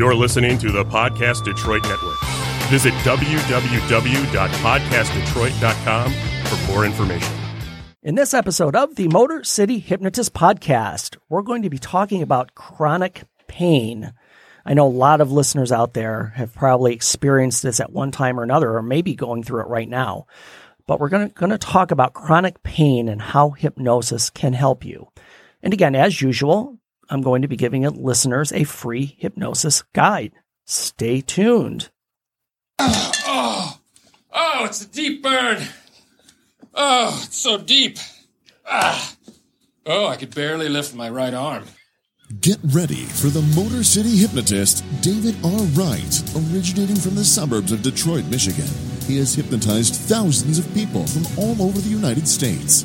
You're listening to the Podcast Detroit Network. Visit www.podcastdetroit.com for more information. In this episode of the Motor City Hypnotist Podcast, we're going to be talking about chronic pain. I know a lot of listeners out there have probably experienced this at one time or another, or maybe going through it right now. But we're going to, talk about chronic pain and how hypnosis can help you. And again, as usual, I'm going to be giving listeners a free hypnosis guide. Stay tuned. Oh, oh, oh, it's a deep burn. Oh, it's so deep. Ah. Oh, I could barely lift my right arm. Get ready for the Motor City hypnotist, David R. Wright, originating from the suburbs of Detroit, Michigan. He has hypnotized thousands of people from all over the United States.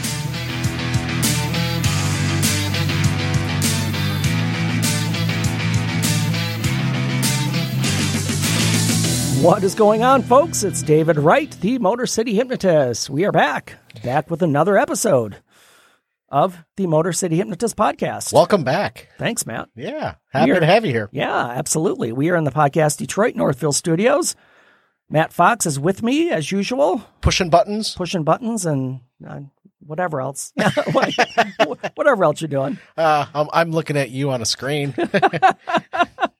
What is going on, folks? It's David Wright, the Motor City Hypnotist. We are back, back with another episode of the Motor City Hypnotist podcast. Welcome back. Thanks, Matt. Yeah, happy are- to have you here. Yeah, absolutely. We are in the podcast Detroit Northville studios. Matt Fox is with me as usual, Pushing buttons. pushing buttons and uh, whatever else. Whatever else you're doing. Uh, I'm, I'm looking at you on a screen.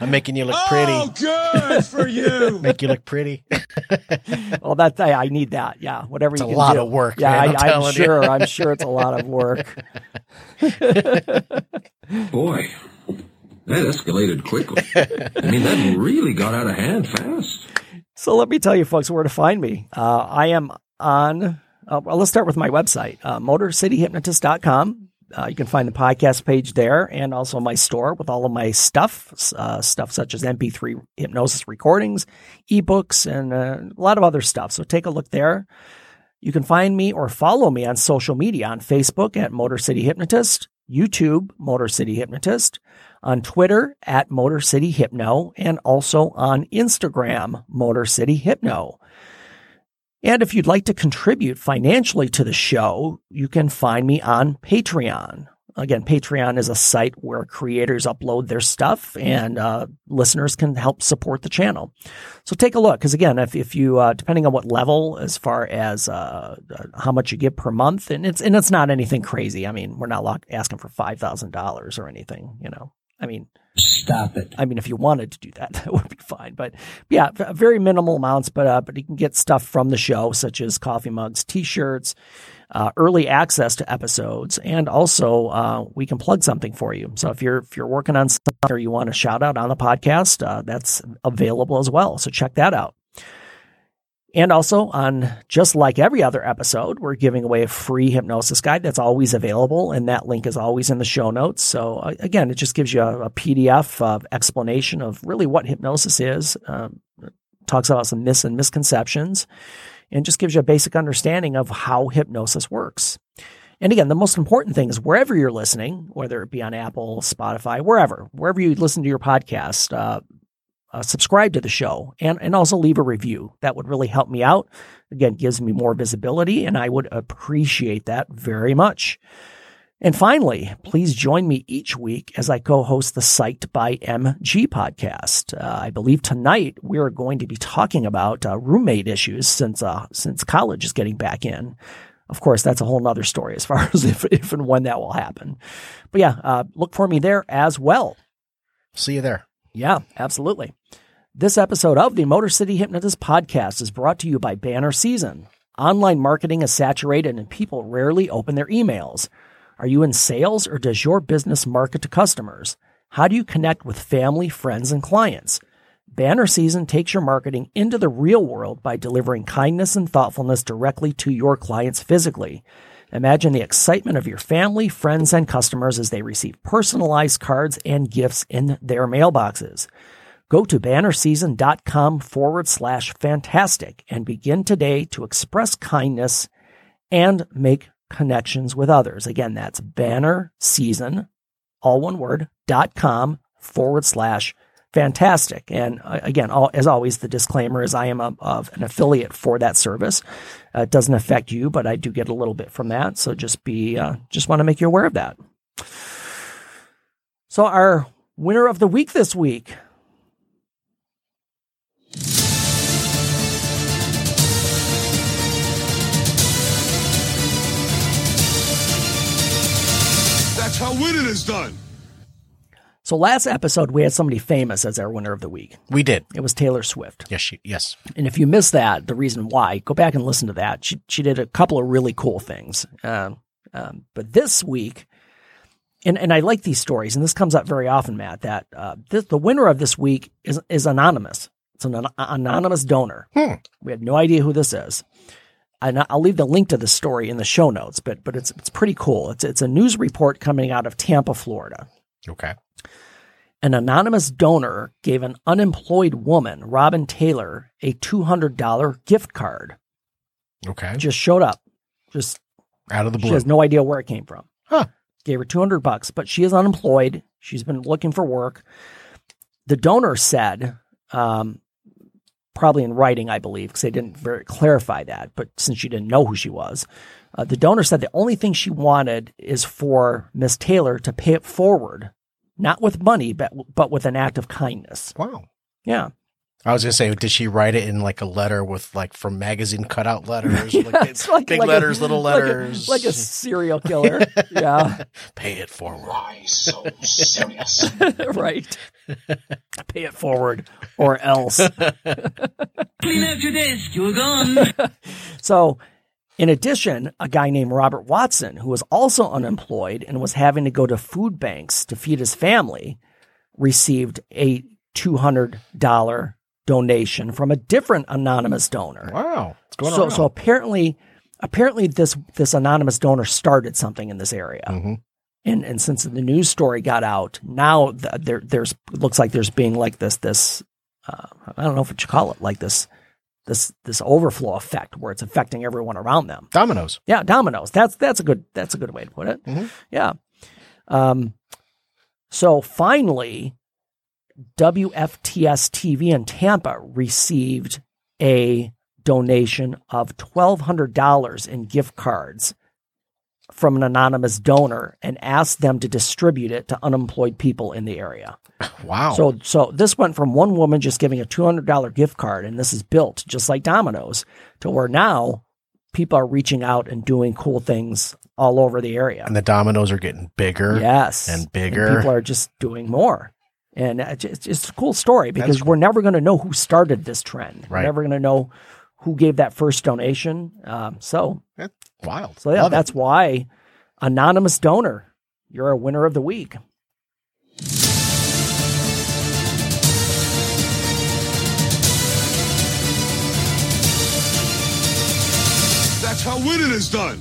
I'm making you look pretty. Oh, good for you. Make you look pretty. Well, that's I, I need that. Yeah, whatever It's you a can lot do. of work, Yeah, man, I'm I, I'm telling you. sure. I'm sure it's a lot of work. Boy, that escalated quickly. I mean, that really got out of hand fast. So let me tell you, folks, where to find me. Uh, I am on, uh, well, let's start with my website, uh, motorcityhypnotist.com. Uh, you can find the podcast page there and also my store with all of my stuff, uh, stuff such as MP3 hypnosis recordings, ebooks, and uh, a lot of other stuff. So take a look there. You can find me or follow me on social media on Facebook at Motor City Hypnotist, YouTube, Motor City Hypnotist, on Twitter at Motor City Hypno, and also on Instagram, Motor City Hypno. And if you'd like to contribute financially to the show, you can find me on Patreon. Again, Patreon is a site where creators upload their stuff and uh, listeners can help support the channel. So take a look. Because again, if, if you, uh, depending on what level, as far as uh, uh, how much you give per month, and it's and it's not anything crazy. I mean, we're not asking for five thousand dollars or anything. You know, I mean, Stop it. I mean, if you wanted to do that, that would be fine. But yeah, very minimal amounts. But uh, but you can get stuff from the show, such as coffee mugs, T-shirts, uh, early access to episodes, and also uh, we can plug something for you. So if you're if you're working on something or you want a shout out on the podcast, uh, that's available as well. So check that out. And also on just like every other episode, we're giving away a free hypnosis guide that's always available, and that link is always in the show notes. So uh, again, it just gives you a, a PDF of explanation of really what hypnosis is. Um, talks about some myths and misconceptions, and just gives you a basic understanding of how hypnosis works. And again, the most important thing is wherever you're listening, whether it be on Apple, Spotify, wherever, wherever you listen to your podcast, uh, uh, subscribe to the show and, and also leave a review. That would really help me out. Again, gives me more visibility, and I would appreciate that very much. And finally, please join me each week as I co host the Psyched by MG podcast. Uh, I believe tonight we are going to be talking about uh, roommate issues since, uh, since college is getting back in. Of course, that's a whole nother story as far as if, if and when that will happen. But yeah, uh, look for me there as well. See you there. Yeah, absolutely. This episode of the Motor City Hypnotist podcast is brought to you by Banner Season. Online marketing is saturated and people rarely open their emails. Are you in sales or does your business market to customers? How do you connect with family, friends, and clients? Banner Season takes your marketing into the real world by delivering kindness and thoughtfulness directly to your clients physically. Imagine the excitement of your family, friends, and customers as they receive personalized cards and gifts in their mailboxes. Go to bannerseason.com forward slash fantastic and begin today to express kindness and make connections with others. Again, that's bannerseason, all one word, dot com forward slash fantastic. And uh, again, all, as always, the disclaimer is I am a, of an affiliate for that service. Uh, it doesn't affect you, but I do get a little bit from that. So just be, uh, just want to make you aware of that. So our winner of the week this week. That's how winning is done. So last episode we had somebody famous as our winner of the week. We did. It was Taylor Swift. Yes, she, yes. And if you missed that, the reason why, go back and listen to that. She she did a couple of really cool things. Um, um, but this week, and and I like these stories, and this comes up very often, Matt. That uh, this, the winner of this week is is anonymous. It's an an- anonymous donor. Hmm. We had no idea who this is. And I'll leave the link to the story in the show notes, but but it's it's pretty cool. It's it's a news report coming out of Tampa, Florida Okay. an anonymous donor gave an unemployed woman, Robin Taylor, a $200 gift card. Okay. Just showed up. Just Out of the blue. she has no idea where it came from. Huh. Gave her 200 bucks, but she is unemployed. She's been looking for work. The donor said, um, probably in writing, I believe, because they didn't very clarify that, but since she didn't know who she was, uh, the donor said the only thing she wanted is for Miss Taylor to pay it forward, not with money, but but with an act of kindness. Wow. Yeah. I was gonna say, did she write it in like a letter with like from magazine cutout letters, Yeah, like, it's like- big like a- letters, little like a- letters, like a, serial killer. yeah, pay it forward. Why so serious? right. Pay it forward or else. Clean out your desk, you're gone. So, in addition, a guy named Robert Watson, who was also unemployed and was having to go to food banks to feed his family, received a $200 donation from a different anonymous donor. Wow. What's going so, on? so apparently, apparently this this anonymous donor started something in this area, Mhm. And and since the news story got out, now th- there there's looks like there's being like this this uh, I don't know what you call it like this this this overflow effect where it's affecting everyone around them. Dominoes. Yeah, dominoes. That's that's a good that's a good way to put it. Mhm. Yeah. Um. So finally, WFTS TV in Tampa received a donation of twelve hundred dollars in gift cards from an anonymous donor and asked them to distribute it to unemployed people in the area. Wow. So so this went from one woman just giving a two hundred dollar gift card, and this is built just like Domino's, to where now people are reaching out and doing cool things all over the area. and the dominoes are getting bigger. Yes, and bigger. people are just doing more, and it's it's it's a cool story because we're never going to know who started this trend. We're never going to know who gave that first donation. Um, so That's wild. so yeah, Love it. that's why anonymous donor, you're a winner of the week. That's how winning is done.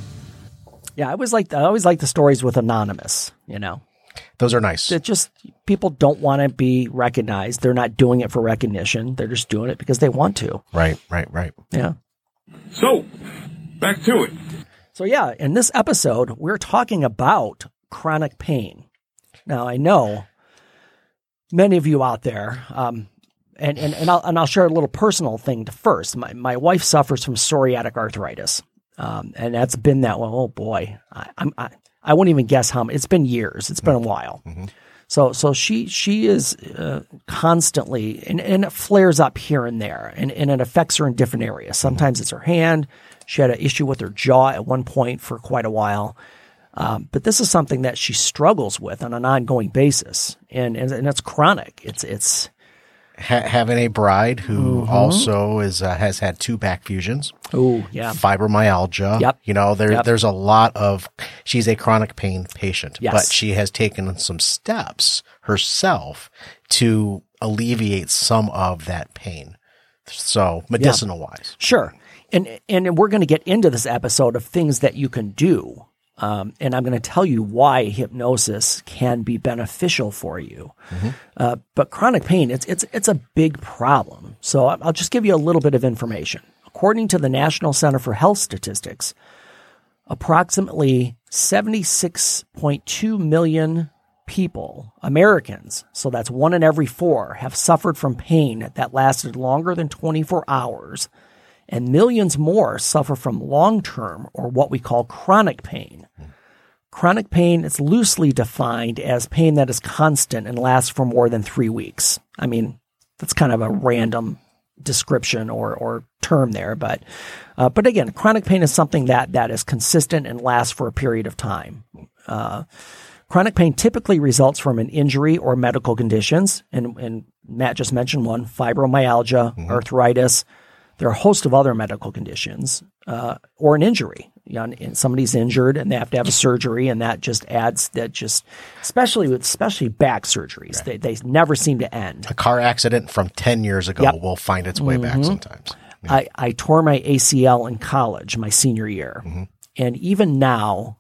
Yeah, I always like I always like the stories with anonymous. You know, Those are nice. that just people don't want to be recognized. They're not doing it for recognition. They're just doing it because they want to. Right, right, right. Yeah. So, back to it. So yeah, in this episode, we're talking about chronic pain. Now I know many of you out there, um, and and and I'll and I'll share a little personal thing to first. My my wife suffers from psoriatic arthritis, um, and that's been that one. Oh boy, I, I'm I, I won't even guess how. Many, it's been years. It's been a while. So so she she is uh, constantly and, and it flares up here and there and, and it affects her in different areas. Sometimes it's her hand. She had an issue with her jaw at one point for quite a while. Um, but this is something that she struggles with on an ongoing basis, and and, and it's chronic. It's it's Ha- having a bride who Mm-hmm. also is uh, has had two back fusions, oh yeah fibromyalgia. Yep. You know, there Yep. there's a lot of. She's a chronic pain patient, Yes. but she has taken some steps herself to alleviate some of that pain. So medicinal wise, Sure. And and we're going to get into this episode of things that you can do Um, and I'm going to tell you why hypnosis can be beneficial for you. Uh, but chronic pain, it's it's it's a big problem. So I'll just give you a little bit of information. According to the National Center for Health Statistics, approximately 76.2 million people, Americans, so that's one in every four, have suffered from pain that lasted longer than 24 hours, and millions more suffer from long term or what we call chronic pain. Chronic pain is loosely defined as pain that is constant and lasts for more than three weeks. I mean, that's kind of a random description or, or term there, but uh, but again, chronic pain is something that that is consistent and lasts for a period of time. Uh, chronic pain typically results from an injury or medical conditions, and, and Matt just mentioned one: fibromyalgia, arthritis. There are a host of other medical conditions uh, or an injury. You know, somebody's injured and they have to have a surgery, and that just adds that just, especially with especially back surgeries, they they never seem to end. A car accident from 10 years ago Yep. will find its way back sometimes. I, I tore my ACL in college, my senior year. And even now,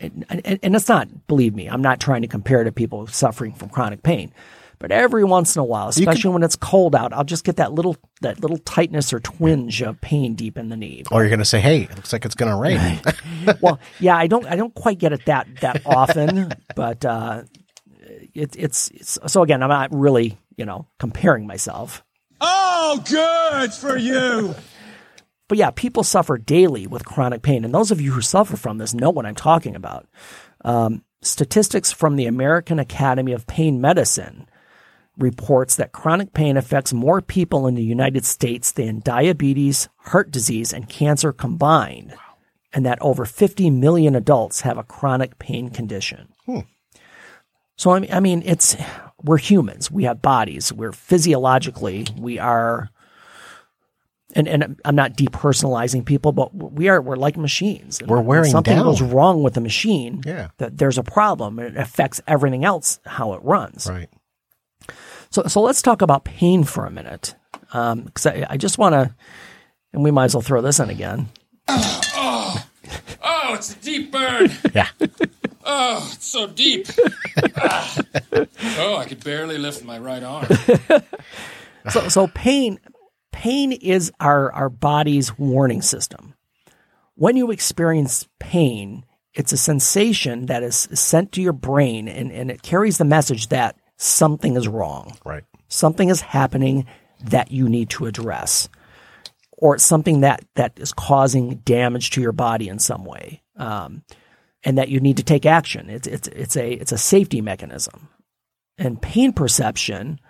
and, and, and it's not, believe me, I'm not trying to compare to people suffering from chronic pain. But every once in a while, especially when it's cold out, I'll just get that little that little tightness or twinge of pain deep in the knee. Or you're going to say, hey, it looks like it's going to rain. well, yeah, I don't I don't quite get it that that often, but uh, it, it's it's so again, I'm not really you know comparing myself. Oh, good for you. But yeah, people suffer daily with chronic pain. And those of you who suffer from this know what I'm talking about. Um, statistics from the American Academy of Pain Medicine reports that chronic pain affects more people in the United States than diabetes, heart disease, and cancer combined. And that over 50 million adults have a chronic pain condition. Hmm. So, I mean, I mean, it's, we're humans. We have bodies. We're physiologically, we are and and I'm not depersonalizing people, but we are we're like machines. We're wearing something down. goes wrong with the machine. Yeah. that there's a problem it affects everything else how it runs. right. So so let's talk about pain for a minute, because I, I just want to, and we might as well throw this in again. Oh, it's a deep burn. Yeah. Oh, it's so deep. Ah. Oh, I could barely lift my right arm. So so pain pain is our our body's warning system. When you experience pain, it's a sensation that is sent to your brain and, and it carries the message that something is wrong. Right. Something is happening that you need to address. Or it's something that, that is causing damage to your body in some way. Um, and that you need to take action. It's it's it's a it's a safety mechanism. And pain perception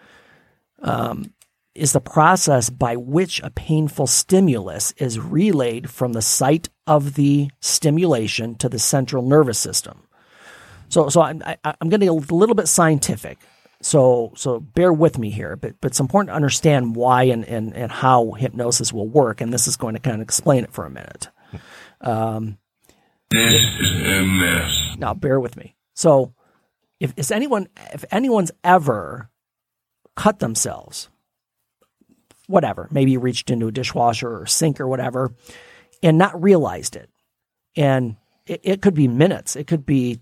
is the process by which a painful stimulus is relayed from the site of the stimulation to the central nervous system. So, so I'm, I, I'm getting a little bit scientific. So, so bear with me here, but, but it's important to understand why and, and, and how hypnosis will work. And this is going to kind of explain it for a minute. This is mess. Now, bear with me. So, if anyone, if anyone's ever cut themselves, whatever, maybe reached into a dishwasher or sink or whatever, and not realized it, and it, it could be minutes, it could be,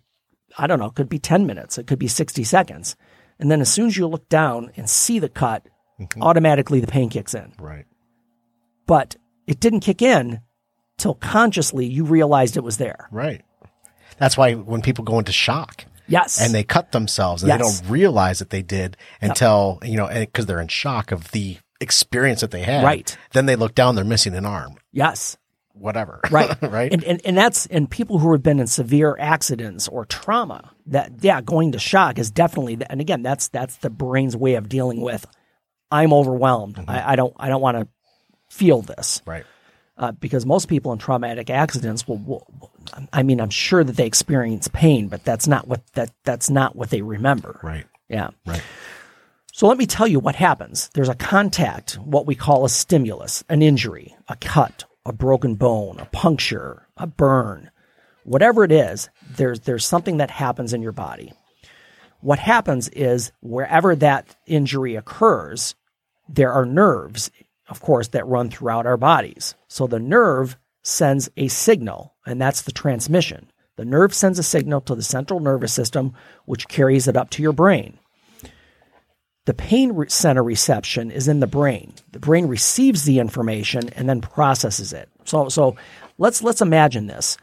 I don't know, it could be ten minutes, it could be sixty seconds, and then as soon as you look down and see the cut, mm-hmm. automatically the pain kicks in. Right. But it didn't kick in till consciously you realized it was there. Right. That's why when people go into shock Yes, and they cut themselves and they don't realize that they did until, you know, because they're in shock of the experience that they had. Right. Then they look down, they're missing an arm, yes. Whatever. right right. and, and and that's and people who have been in severe accidents or trauma that yeah going to shock is definitely and again that's that's the brain's way of dealing with i'm overwhelmed I, I don't i don't want to feel this right. uh, because most people in traumatic accidents will, will i mean i'm sure that they experience pain but that's not what that that's not what they remember Right. yeah Right. so let me tell you what happens. There's a contact, what we call a stimulus, an injury, a cut, a broken bone, a puncture, a burn, whatever it is, there's, there's something that happens in your body. What happens is wherever that injury occurs, there are nerves, of course, that run throughout our bodies. So the nerve sends a signal, and that's the transmission. The nerve sends a signal to the central nervous system, which carries it up to your brain. The pain center reception is in the brain. The brain receives the information and then processes it. So, so let's let's imagine this.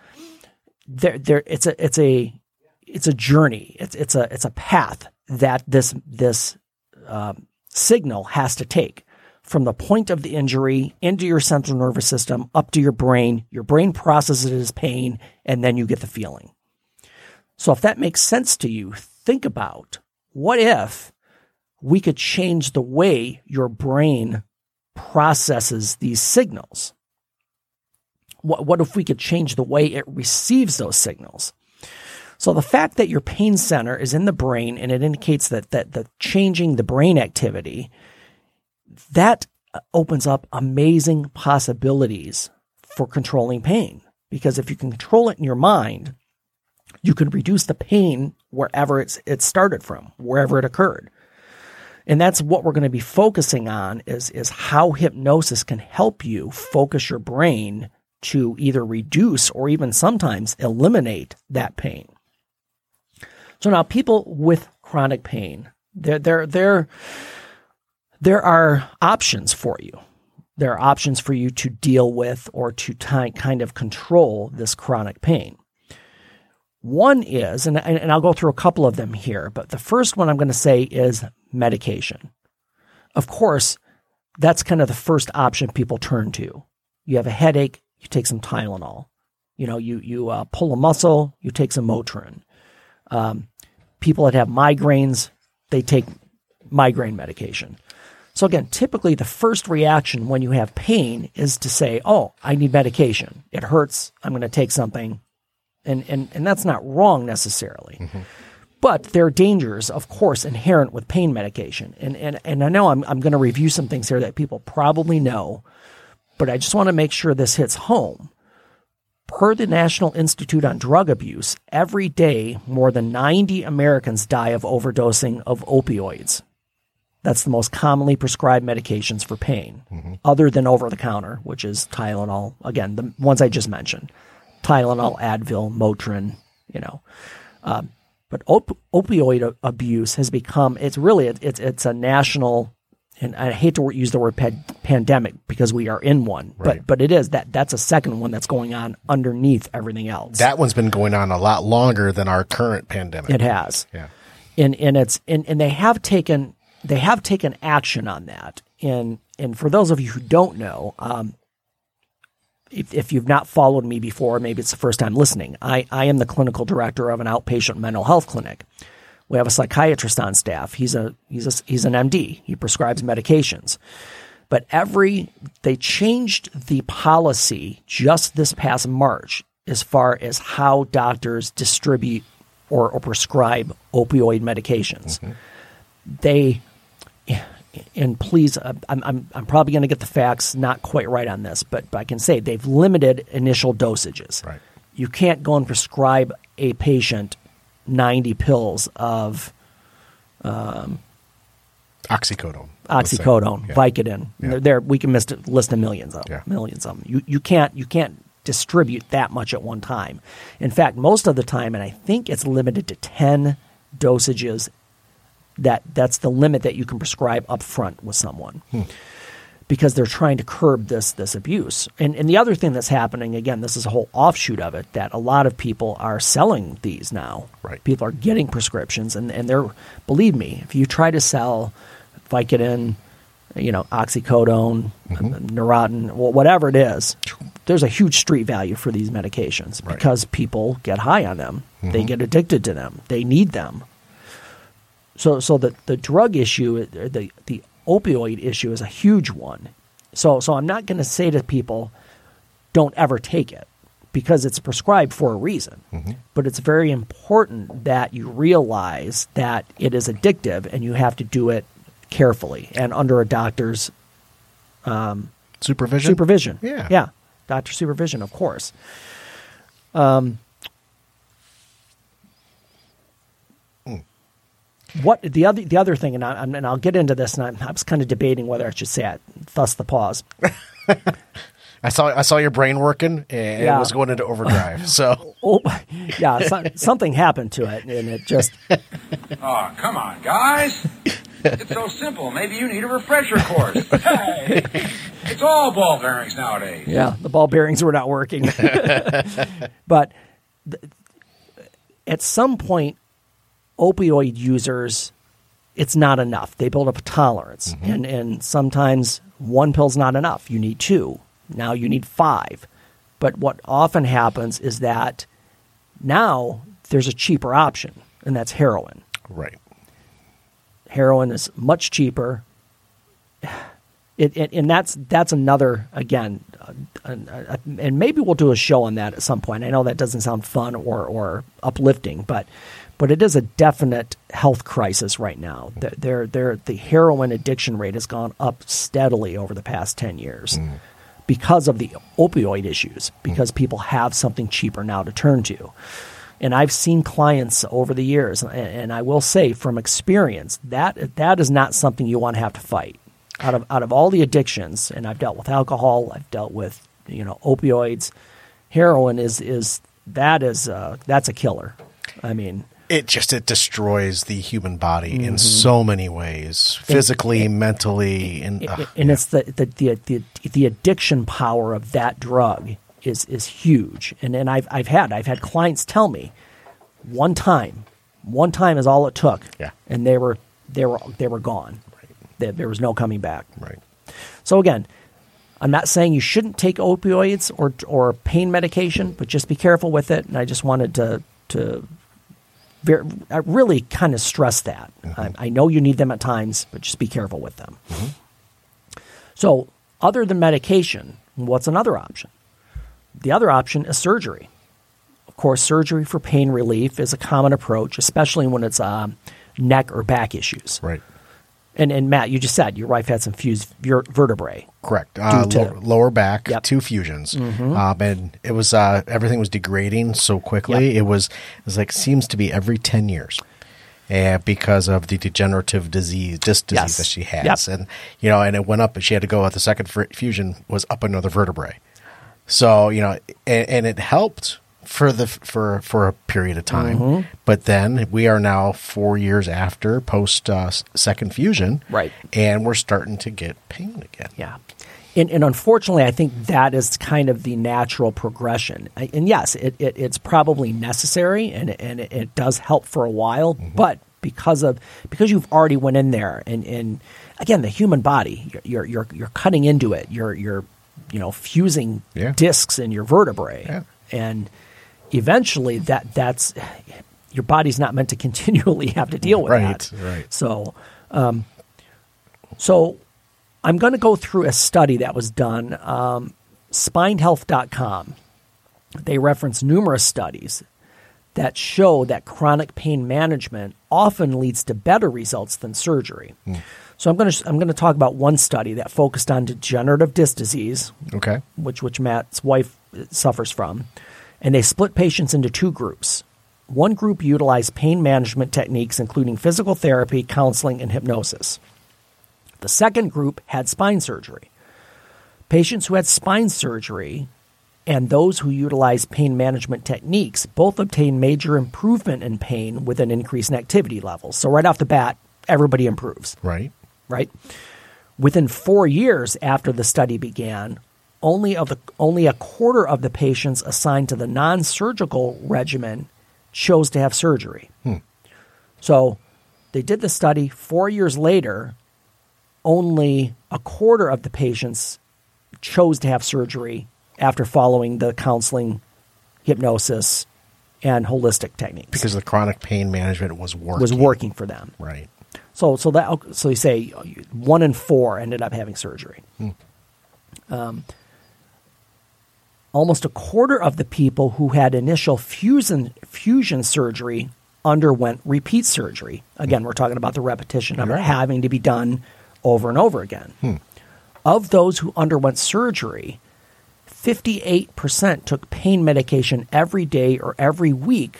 There, there, it's a it's a it's a journey. It's it's a it's a path that this this um, signal has to take from the point of the injury into your central nervous system up to your brain. Your brain processes it as pain, and then you get the feeling. So, if that makes sense to you, think about what if we could change the way your brain processes these signals? What, what if we could change the way it receives those signals? So the fact that your pain center is in the brain and it indicates that that the changing the brain activity that opens up amazing possibilities for controlling pain because if you can control it in your mind you can reduce the pain wherever it's it started from wherever it occurred and that's what we're going to be focusing on is is how hypnosis can help you focus your brain to either reduce or even sometimes eliminate that pain so now people with chronic pain, there, there, there, there are options for you. There are options for you to deal with or to t- kind of control this chronic pain. One is, and, and I'll go through a couple of them here, but the first one I'm going to say is medication. Of course, that's kind of the first option people turn to. You have a headache, you take some Tylenol. You know, you you uh, pull a muscle, you take some Motrin. Um, people that have migraines, they take migraine medication. So again, typically the first reaction when you have pain is to say, "Oh, I need medication. It hurts. I'm going to take something." And and and that's not wrong necessarily. Mm-hmm. But there are dangers, of course, inherent with pain medication. And and and I know I'm I'm going to review some things here that people probably know, but I just want to make sure this hits home. Per the National Institute on Drug Abuse, every day more than 90 Americans die of overdosing of opioids. That's the most commonly prescribed medications for pain, mm-hmm. other than over the counter, which is Tylenol. Again, the ones I just mentioned Tylenol, Advil, Motrin, you know. Um, but op- opioid abuse has become, it's really, it's, it's a national and I hate to use the word pandemic because we are in one, right. but but it is that that's a second one that's going on underneath everything else. That one's been going on a lot longer than our current pandemic. It has, yeah, and and it's and, and they have taken they have taken action on that. And and for those of you who don't know, um, if, if you've not followed me before, maybe it's the first time listening. I, I am the clinical director of an outpatient mental health clinic. We have a psychiatrist on staff. He's a he's a, he's an MD. He prescribes medications. But every they changed the policy just this past March as far as how doctors distribute or, or prescribe opioid medications. Mm-hmm. They and please, uh, I'm, I'm, I'm probably going to get the facts not quite right on this, but, but I can say they've limited initial dosages. Right. You can't go and prescribe a patient 90 pills of um, oxycodone. Oxycodone, yeah. Vicodin. Yeah. There, we can list, list a millions of yeah. millions of them. You you can't you can't distribute that much at one time. In fact, most of the time, and I think it's limited to ten dosages. That that's the limit that you can prescribe up front with someone. Hmm because they're trying to curb this this abuse. And and the other thing that's happening again, this is a whole offshoot of it that a lot of people are selling these now. Right. People are getting prescriptions and and they're believe me, if you try to sell Vicodin, you know, oxycodone, mm-hmm. Neurontin, whatever it is, there's a huge street value for these medications right. because people get high on them. Mm-hmm. They get addicted to them. They need them. So, so the, the drug issue, the the opioid issue is a huge one. So, so I'm not going to say to people, don't ever take it because it's prescribed for a reason. Mm-hmm. But it's very important that you realize that it is addictive and you have to do it carefully and under a doctor's um, supervision. Supervision. Yeah. Yeah. Doctor supervision, of course. Um, what the other the other thing, and, I, and I'll get into this, and I, I was kind of debating whether I should say it. Thus, the pause. I saw I saw your brain working and Yeah. it was going into overdrive. So Oh, yeah, so, something happened to it, and it just Oh, come on, guys. It's so simple. Maybe you need a refresher course. Hey, it's all ball bearings nowadays. yeah, the ball bearings were not working. but th- at some point, opioid users, it's not enough. They build up a tolerance, and and sometimes one pill's not enough. You need two. Now you need five. But what often happens is that now there's a cheaper option, and that's heroin. right. heroin is much cheaper. It, it, and that's that's another again, uh, uh, uh, and maybe we'll do a show on that at some point. I know that doesn't sound fun or or uplifting, but but it is a definite health crisis right now. The- There there the heroin addiction rate has gone up steadily over the past ten years because of the opioid issues. Because people have something cheaper now to turn to. And I've seen clients over the years, and, and I will say from experience that that is not something you want to have to fight. Out of out of all the addictions, and I've dealt with alcohol, I've dealt with you know opioids, heroin is is that is uh, that's a killer. I mean, It just it destroys the human body Mm-hmm. in so many ways, physically, mentally, and it- it- and it's the, the the the the addiction power of that drug is is huge. And and I've I've had I've had clients tell me one time, one time is all it took. Yeah. and they were they were they were gone. There, there was no coming back. right. So again, I'm not saying you shouldn't take opioids or or pain medication, but just be careful with it. And I just wanted to to ver- I really kind of stress that. I, I know you need them at times, but just be careful with them. So, other than medication, what's another option? The other option is surgery. Of course, surgery for pain relief is a common approach, especially when it's um, neck or back issues. Right. And, and Matt, you just said your wife had some fused ver- vertebrae. Correct. Uh, to- lower, lower back, Yep. two fusions, um, and it was uh, everything was degrading so quickly. Yep. It was it was like seems to be every ten years, and because of the degenerative disease, disc disease Yes. that she has, Yep. and you know, and it went up, and she had to go. At the second fusion was up another vertebrae, so you know, and, and it helped for the for for a period of time, Mm-hmm. but then we are now four years after post uh, second fusion, Right. and we're starting to get pain again. Yeah. And, and unfortunately, I think that is kind of the natural progression. And yes, it, it, it's probably necessary and, and it, it does help for a while, but because of because you've already went in there and, and again the human body you're you're you're cutting into it you're you're you know fusing Yeah. discs in your vertebrae Yeah. and eventually that that's your body's not meant to continually have to deal with Right, that right. Right. So um, so I'm going to go through a study that was done. Um, spinehealth.com. They reference numerous studies that show that chronic pain management often leads to better results than surgery. So I'm going to I'm going to talk about one study that focused on degenerative disc disease, Okay. which which Matt's wife suffers from, and they split patients into two groups. One group utilized pain management techniques including physical therapy, counseling, and hypnosis. The second group had spine surgery. Patients who had spine surgery and those who utilized pain management techniques both obtained major improvement in pain with an increase in activity levels. So right off the bat, everybody improves Right. right? Within four years after the study began, only of the only a quarter of the patients assigned to the non-surgical regimen chose to have surgery. So they did the study. Four years later, only a quarter of the patients chose to have surgery after following the counseling, hypnosis, and holistic techniques. Because the chronic pain management was working. was working for them. Right. So so that so you say one in four ended up having surgery. Um, almost a quarter of the people who had initial fusion fusion surgery underwent repeat surgery. Again, we're talking about the repetition of it having to be done over and over again. Hmm. Of those who underwent surgery, 58% took pain medication every day or every week,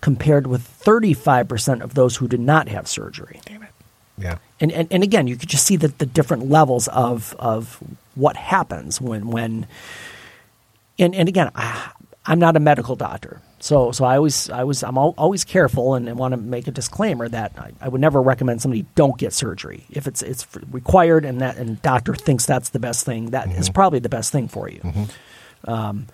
compared with 35% of those who did not have surgery. Damn it. Yeah. And, and, and again, you could just see that the different levels of, of what happens when when and and again I, I'm not a medical doctor so so I always I was I'm al- always careful and, and want to make a disclaimer that I, I would never recommend somebody don't get surgery if it's it's required and that and doctor thinks that's the best thing that is probably the best thing for you. Um,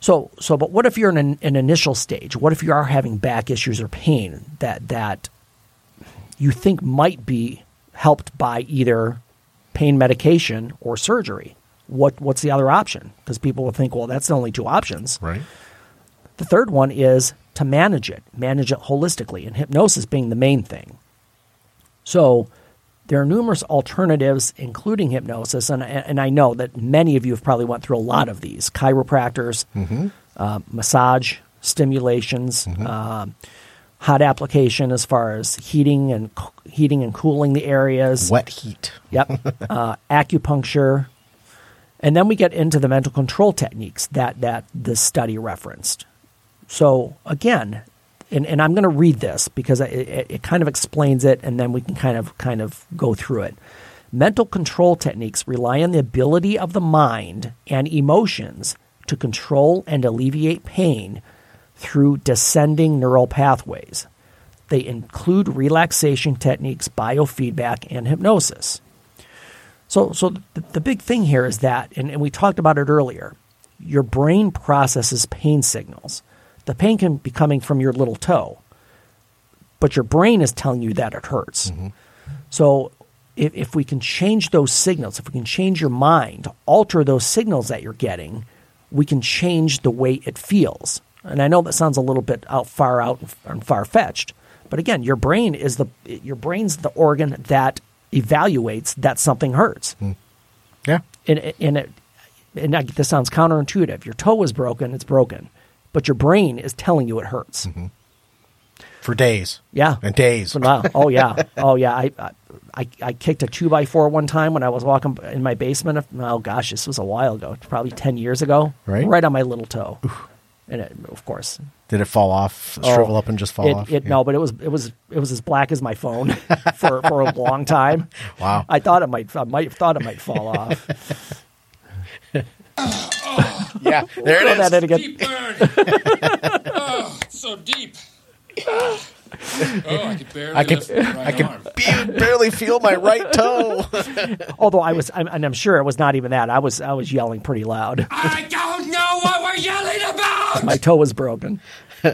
so so but what if you're in an, an initial stage? What if you are having back issues or pain that that you think might be helped by either pain medication or surgery? What what's the other option? Because people will think, well, that's the only two options. Right. The third one is to manage it, manage it holistically, and hypnosis being the main thing. So there are numerous alternatives, including hypnosis, and, and I know that many of you have probably went through a lot of these chiropractors, uh, massage, stimulations, um, hot application as far as heating and heating and cooling the areas. Wet heat. Yep. uh, acupuncture. And then we get into the mental control techniques that, that this study referenced. So, again, and, and I'm going to read this because it, it, it kind of explains it and then we can kind of kind of go through it. Mental control techniques rely on the ability of the mind and emotions to control and alleviate pain through descending neural pathways. They include relaxation techniques, biofeedback, and hypnosis. So, so the, the big thing here is that, and, and we talked about it earlier, your brain processes pain signals. The pain can be coming from your little toe, but your brain is telling you that it hurts. Mm-hmm. So, if, if we can change those signals, if we can change your mind, alter those signals that you're getting, we can change the way it feels. And I know that sounds a little bit out far out and far fetched, but again, your brain is the your brain's the organ that evaluates that something hurts. Hmm. Yeah. And, and it and I, this sounds counterintuitive. Your toe is broken; it's broken, but your brain is telling you it hurts. Mm-hmm. For days. Yeah, And days. Wow. Oh yeah. Oh yeah. I, I I kicked a two by four one time when I was walking in my basement. Oh gosh, this was a while ago. Probably ten years ago. Right. Right on my little toe. And it, of course, Did it fall off, shrivel oh, up, and just fall Oh, it, off? It, Yeah. No, but it was it was it was as black as my phone for for a long time. Wow. I thought it might I might thought it might fall off. Yeah, there Throw it that is. in again. Deep burn. oh, so deep. Oh, I could barely I can, lift my right I can arm. barely feel my right toe. Although I was, I'm, and I'm sure it was not even that. I was I was yelling pretty loud. I don't know what we're yelling about. my toe was broken.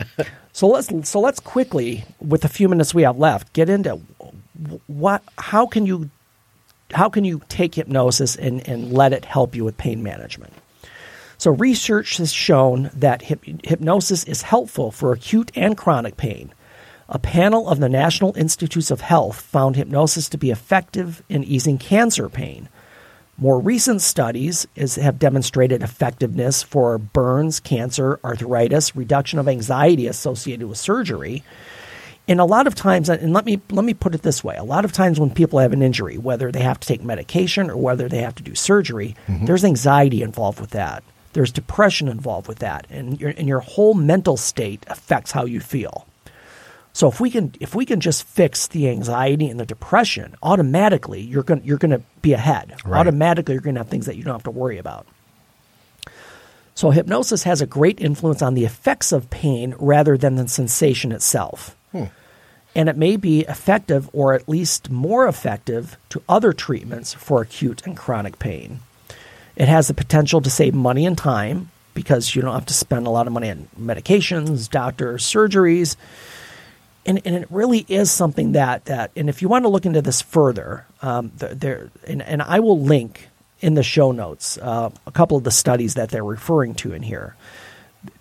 so let's so let's quickly, with the few minutes we have left, get into what how can you how can you take hypnosis and, and let it help you with pain management? So research has shown that hyp- hypnosis is helpful for acute and chronic pain. A panel of the National Institutes of Health found hypnosis to be effective in easing cancer pain. More recent studies is, have demonstrated effectiveness for burns, cancer, arthritis, reduction of anxiety associated with surgery. And a lot of times, and let me let me put it this way: a lot of times when people have an injury, whether they have to take medication or whether they have to do surgery, mm-hmm. there's anxiety involved with that. There's depression involved with that, and your and your whole mental state affects how you feel. So if we can if we can just fix the anxiety and the depression, automatically you're going you're going to be ahead. Right. Automatically you're going to have things that you don't have to worry about. So hypnosis has a great influence on the effects of pain rather than the sensation itself. Hmm. And it may be effective or at least more effective to other treatments for acute and chronic pain. It has the potential to save money and time because you don't have to spend a lot of money on medications, doctors, surgeries and, and it really is something that that and if you want to look into this further um, there, and, and i will link in the show notes uh, a couple of the studies that they're referring to in here.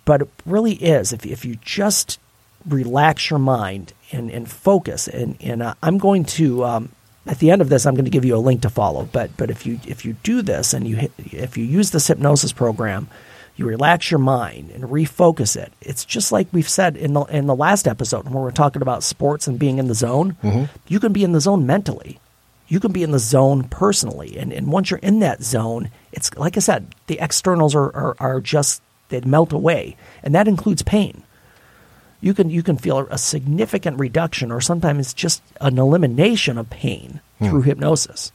But it really is if, if you just relax your mind and, and focus and, and uh, i'm going to um, at the end of this i'm going to give you a link to follow. But but if you if you do this and you if you use this hypnosis program you relax your mind and refocus it. It's just like we've said in the in the last episode when we were talking about sports and being in the zone. Mm-hmm. You can be in the zone mentally. You can be in the zone personally. And and once you're in that zone, it's like I said, the externals are, are, are just they melt away. And that includes pain. You can you can feel a significant reduction or sometimes just an elimination of pain hmm. through hypnosis.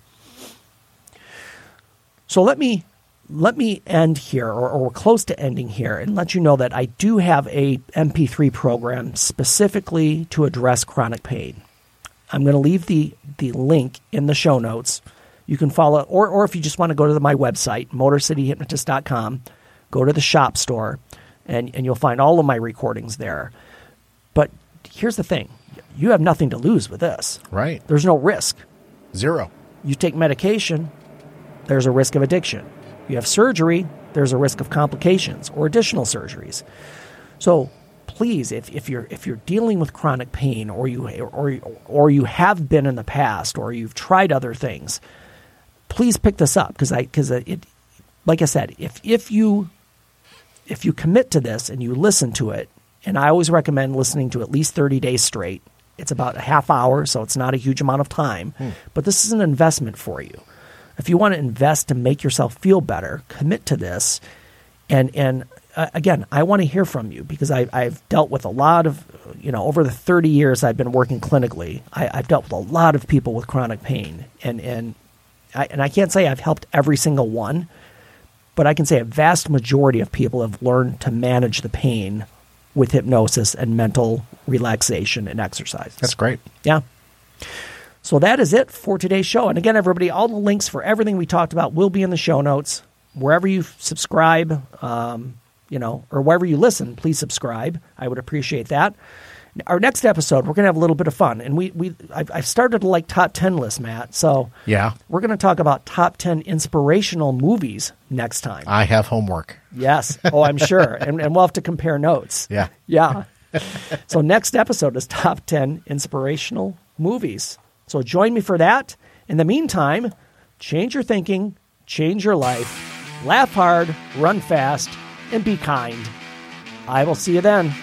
So let me let me end here, or, or we're close to ending here, and let you know that I do have a MP3 program specifically to address chronic pain. I'm going to leave the the link in the show notes. You can follow, or or if you just want to go to the, my website, MotorCityHypnotist.com, go to the shop store, and and you'll find all of my recordings there. But here's the thing: you have nothing to lose with this. Right. There's no risk. Zero. You take medication, there's a risk of addiction. You have surgery, there's a risk of complications or additional surgeries. So please, if, if you're if you're dealing with chronic pain or you or or you have been in the past or you've tried other things, please pick this up because I because it like I said, if if you if you commit to this and you listen to it, and I always recommend listening to at least 30 days straight. It's about a half hour, so it's not a huge amount of time, hmm. but this is an investment for you. If you want to invest to make yourself feel better, commit to this. And and uh, again, I want to hear from you because I, I've dealt with a lot of, you know, over the 30 years I've been working clinically, I, I've dealt with a lot of people with chronic pain, and and I, and I can't say I've helped every single one, but I can say a vast majority of people have learned to manage the pain with hypnosis and mental relaxation and exercise. That's great. Yeah. So that is it for today's show. And again, everybody, all the links for everything we talked about will be in the show notes. Wherever you subscribe, um, you know, or wherever you listen, please subscribe. I would appreciate that. Our next episode, we're going to have a little bit of fun, and we we I've, I've started to like top ten list, Matt. So Yeah. we're going to talk about top ten inspirational movies next time. I have homework. Yes. Oh, I'm sure. and, and we'll have to compare notes. Yeah. Yeah. so next episode is top 10 inspirational movies. So join me for that. In the meantime, change your thinking, change your life, laugh hard, run fast, and be kind. I will see you then.